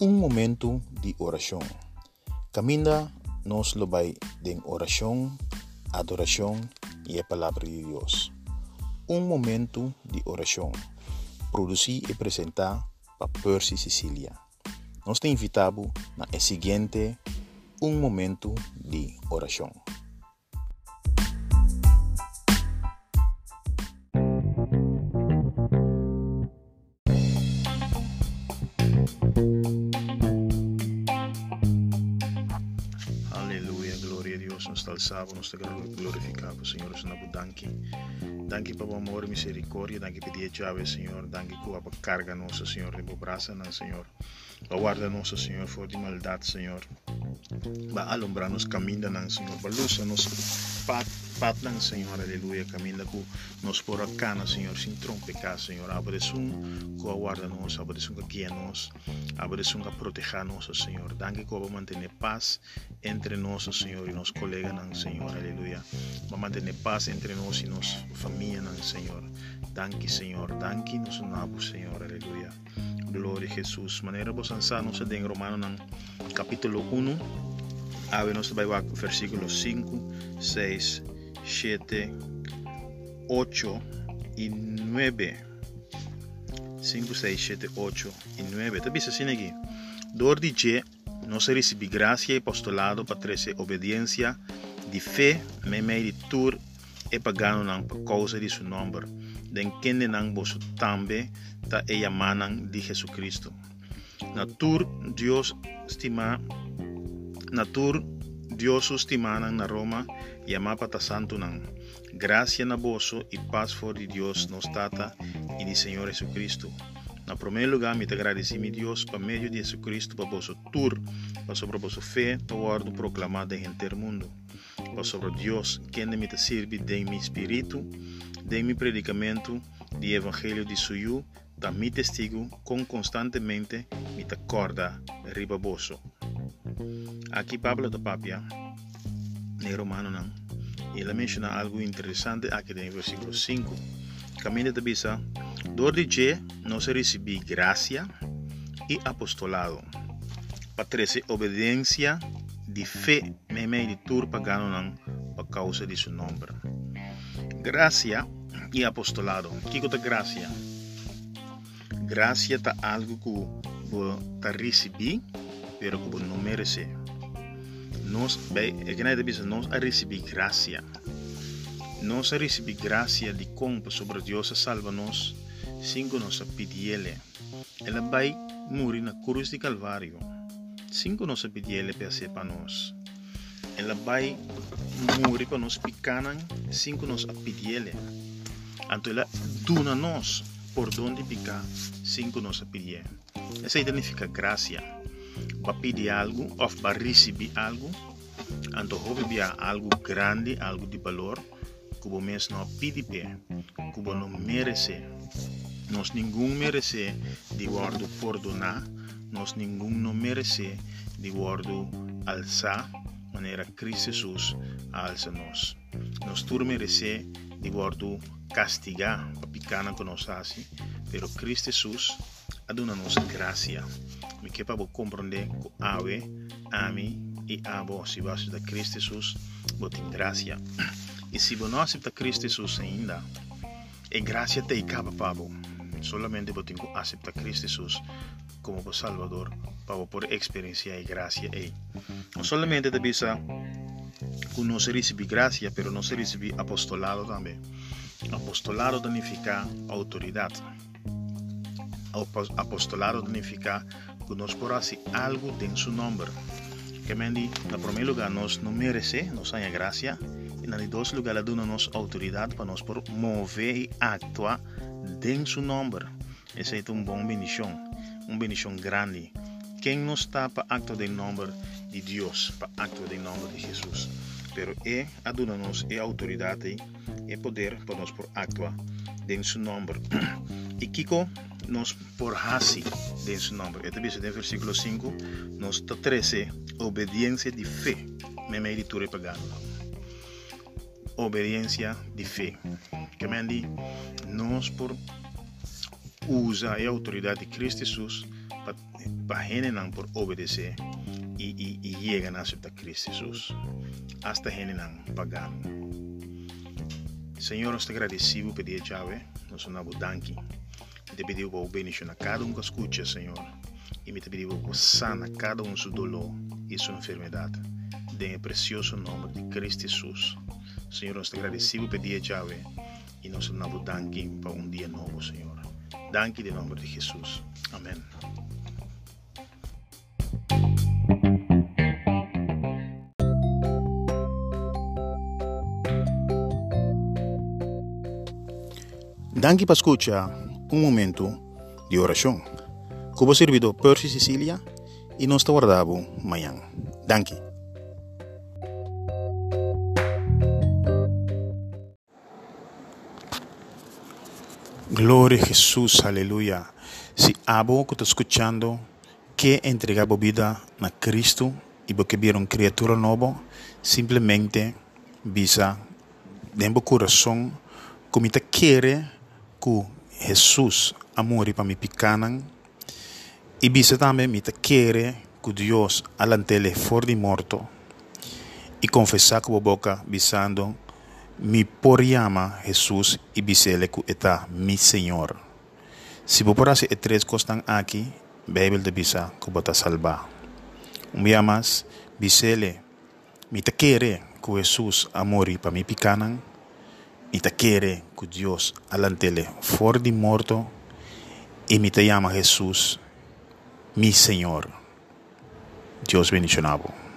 um momento de oração. Caminha nos vai de oração, adoração e a palavra de Deus. Um momento de oração. Produzir e apresentar para Percy Sicília. Nós te invitamos na seguinte um momento de oração. Alçava, nos glorificava, Senhor, nos danke. Danke para o amor e misericórdia, danke dia chave, Senhor, danke para a carga nossa, Senhor, de braça, Senhor. Para guarda nossa, Senhor, for de maldade, Senhor. Para alumbrar nos caminhos, não, Senhor, para luz nos pat, pat, não, Senhor, aleluia, caminho nos por cana, Senhor, sem trompecar, Senhor. Abre um, que guarda nos, abre um que guia nos, abre um que proteja nos, Senhor. Danke que manter paz entre nós, Senhor, e nos colegas, não, Senhor, aleluia. Para manter paz entre nós e nossa família, não, Senhor. Danke, Senhor, danke nos nabo, Senhor, aleluia. Glória a Jesus. Maneira vos nos em Romano, capítulo 1, ave nos vai versículos 5, 6, 7, 8 y 9. 5, 6, 7, 8 y 9. Te dice así aquí. Dor di no se recibe gracia y apostolado para trece obediencia de fe, me me tur e pagano nang por causa de su nombre. Den kende nang bosu tambe ta e yamanang de Jesucristo. Natur Dios estima Natur Dios estimana na Roma yamapa ta santo nang. Gracia na boso e paz for de Dios nos tata e de Senhor Jesucristo. Na primeiro lugar, me agradeci a Deus por meio de Jesus Cristo para vosso tour, para sobre vossa fé, para proclamar em inteiro mundo. Para sobre Deus, quem me serve de meu espírito, de meu predicamento, de evangelho de suyo, da mi testigo, com constantemente me acorda riba vosso. Aqui Pablo da Papia, em Romano, não. ele menciona algo interessante aqui no versículo 5. Caminho de bisa Door de no se recibí gracia y apostolado. 13, obediencia de fe me me de tur pagano por causa de su nombre. Gracia y apostolado. ¿Qué es gracia? Gracia está algo que você recibí, pero que no merece. Nos, é que nós recebi gracia. Nós recebi gracia de como sobre Deus salva-nos cinco nossa pidiele. Ela vai morrer na cruz de Calvário. Cinco nossa pidiele para ser para nós. Ela vai morrer para nós picanan, cinco nossa pidiele. Então ela duna nós por onde picar cinco nossa pidiele. Essa significa graça. Para pedir algo ou para receber algo. Então, houve algo grande, algo de valor, que o mês não pede, que o não merece. Nós ninguém merece de guardo perdonar, nós ninguém não merece de guardo alçar, maneira Cristo Jesus alça nós. Nós tudo merece de guardo castigar, para picana que nós assim, pero Cristo Jesus aduna nos graça. Me que para compreender que ave, ami e abo se você da Cristo Jesus, botem graça. E se não aceita Cristo Jesus ainda, é graça te acaba, pabo. Solamente vos tengo que aceptar a Cristo Jesús como Salvador para por experiencia y gracia. No solamente te visa não se recebe graça, pero não se recebe apostolado também. Apostolado significa autoridade. Apostolado significa que nós podemos fazer algo em seu nome. Que mendi, na primeiro lugar, nós não merecemos, nós há graça. E na segundo lugar, ela dá-nos autoridade para nós por mover e actuar em seu nome. Esse é um bom benção, um benção grande quem não está para acto do nome de Deus, para acto do nome de Jesus. Pero é aduna-nos é autoridade e poder para nós por acto em seu nome. E Kiko nos por assim em seu nome. Este bicho no versículo 5 nos 13 obediência de fé. Me me editura pagando obediência de fé. Que me nós por usa e autoridade de Cristo Jesus gente por obedecer y, y, y, llegan a aceptar Cristo Jesús. Hasta gente pagano. Señor, te agradecido por dia chave, nós somos danki. Te pediu para bendicionar cada um que escuta, Senhor. E me te pediu para sana cada um seu dolor e sua enfermidade. De o precioso nome de Cristo Jesus. Senhor, nós te agradecemos por dia chave e nós somos danki para um dia novo, Senhor. Danke em nome de Jesus. Amém. Danke para escuchar um momento de oração. Como servido Percy Sicília e nós te guardamos amanhã. Danke. Gloria a Jesús, aleluya. Si abo que está escuchando que entregaba vida a Cristo y porque vieron criatura nueva, simplemente visa de corazón como te quiere Jesús amor para mi picanan y visa te quiere que Dios alantele for de muerto y confesar con boca visando mi por llama Jesús y bisele que está mi Señor. Si vos por hacer tres cosas aquí, Bibel de bisa que bota salva. Un día más, mi te quiere que Jesús amori para mi picanan, quiere que Dios alantele for de muerto y mi te llama Jesús, mi Señor. Dios bendicionado.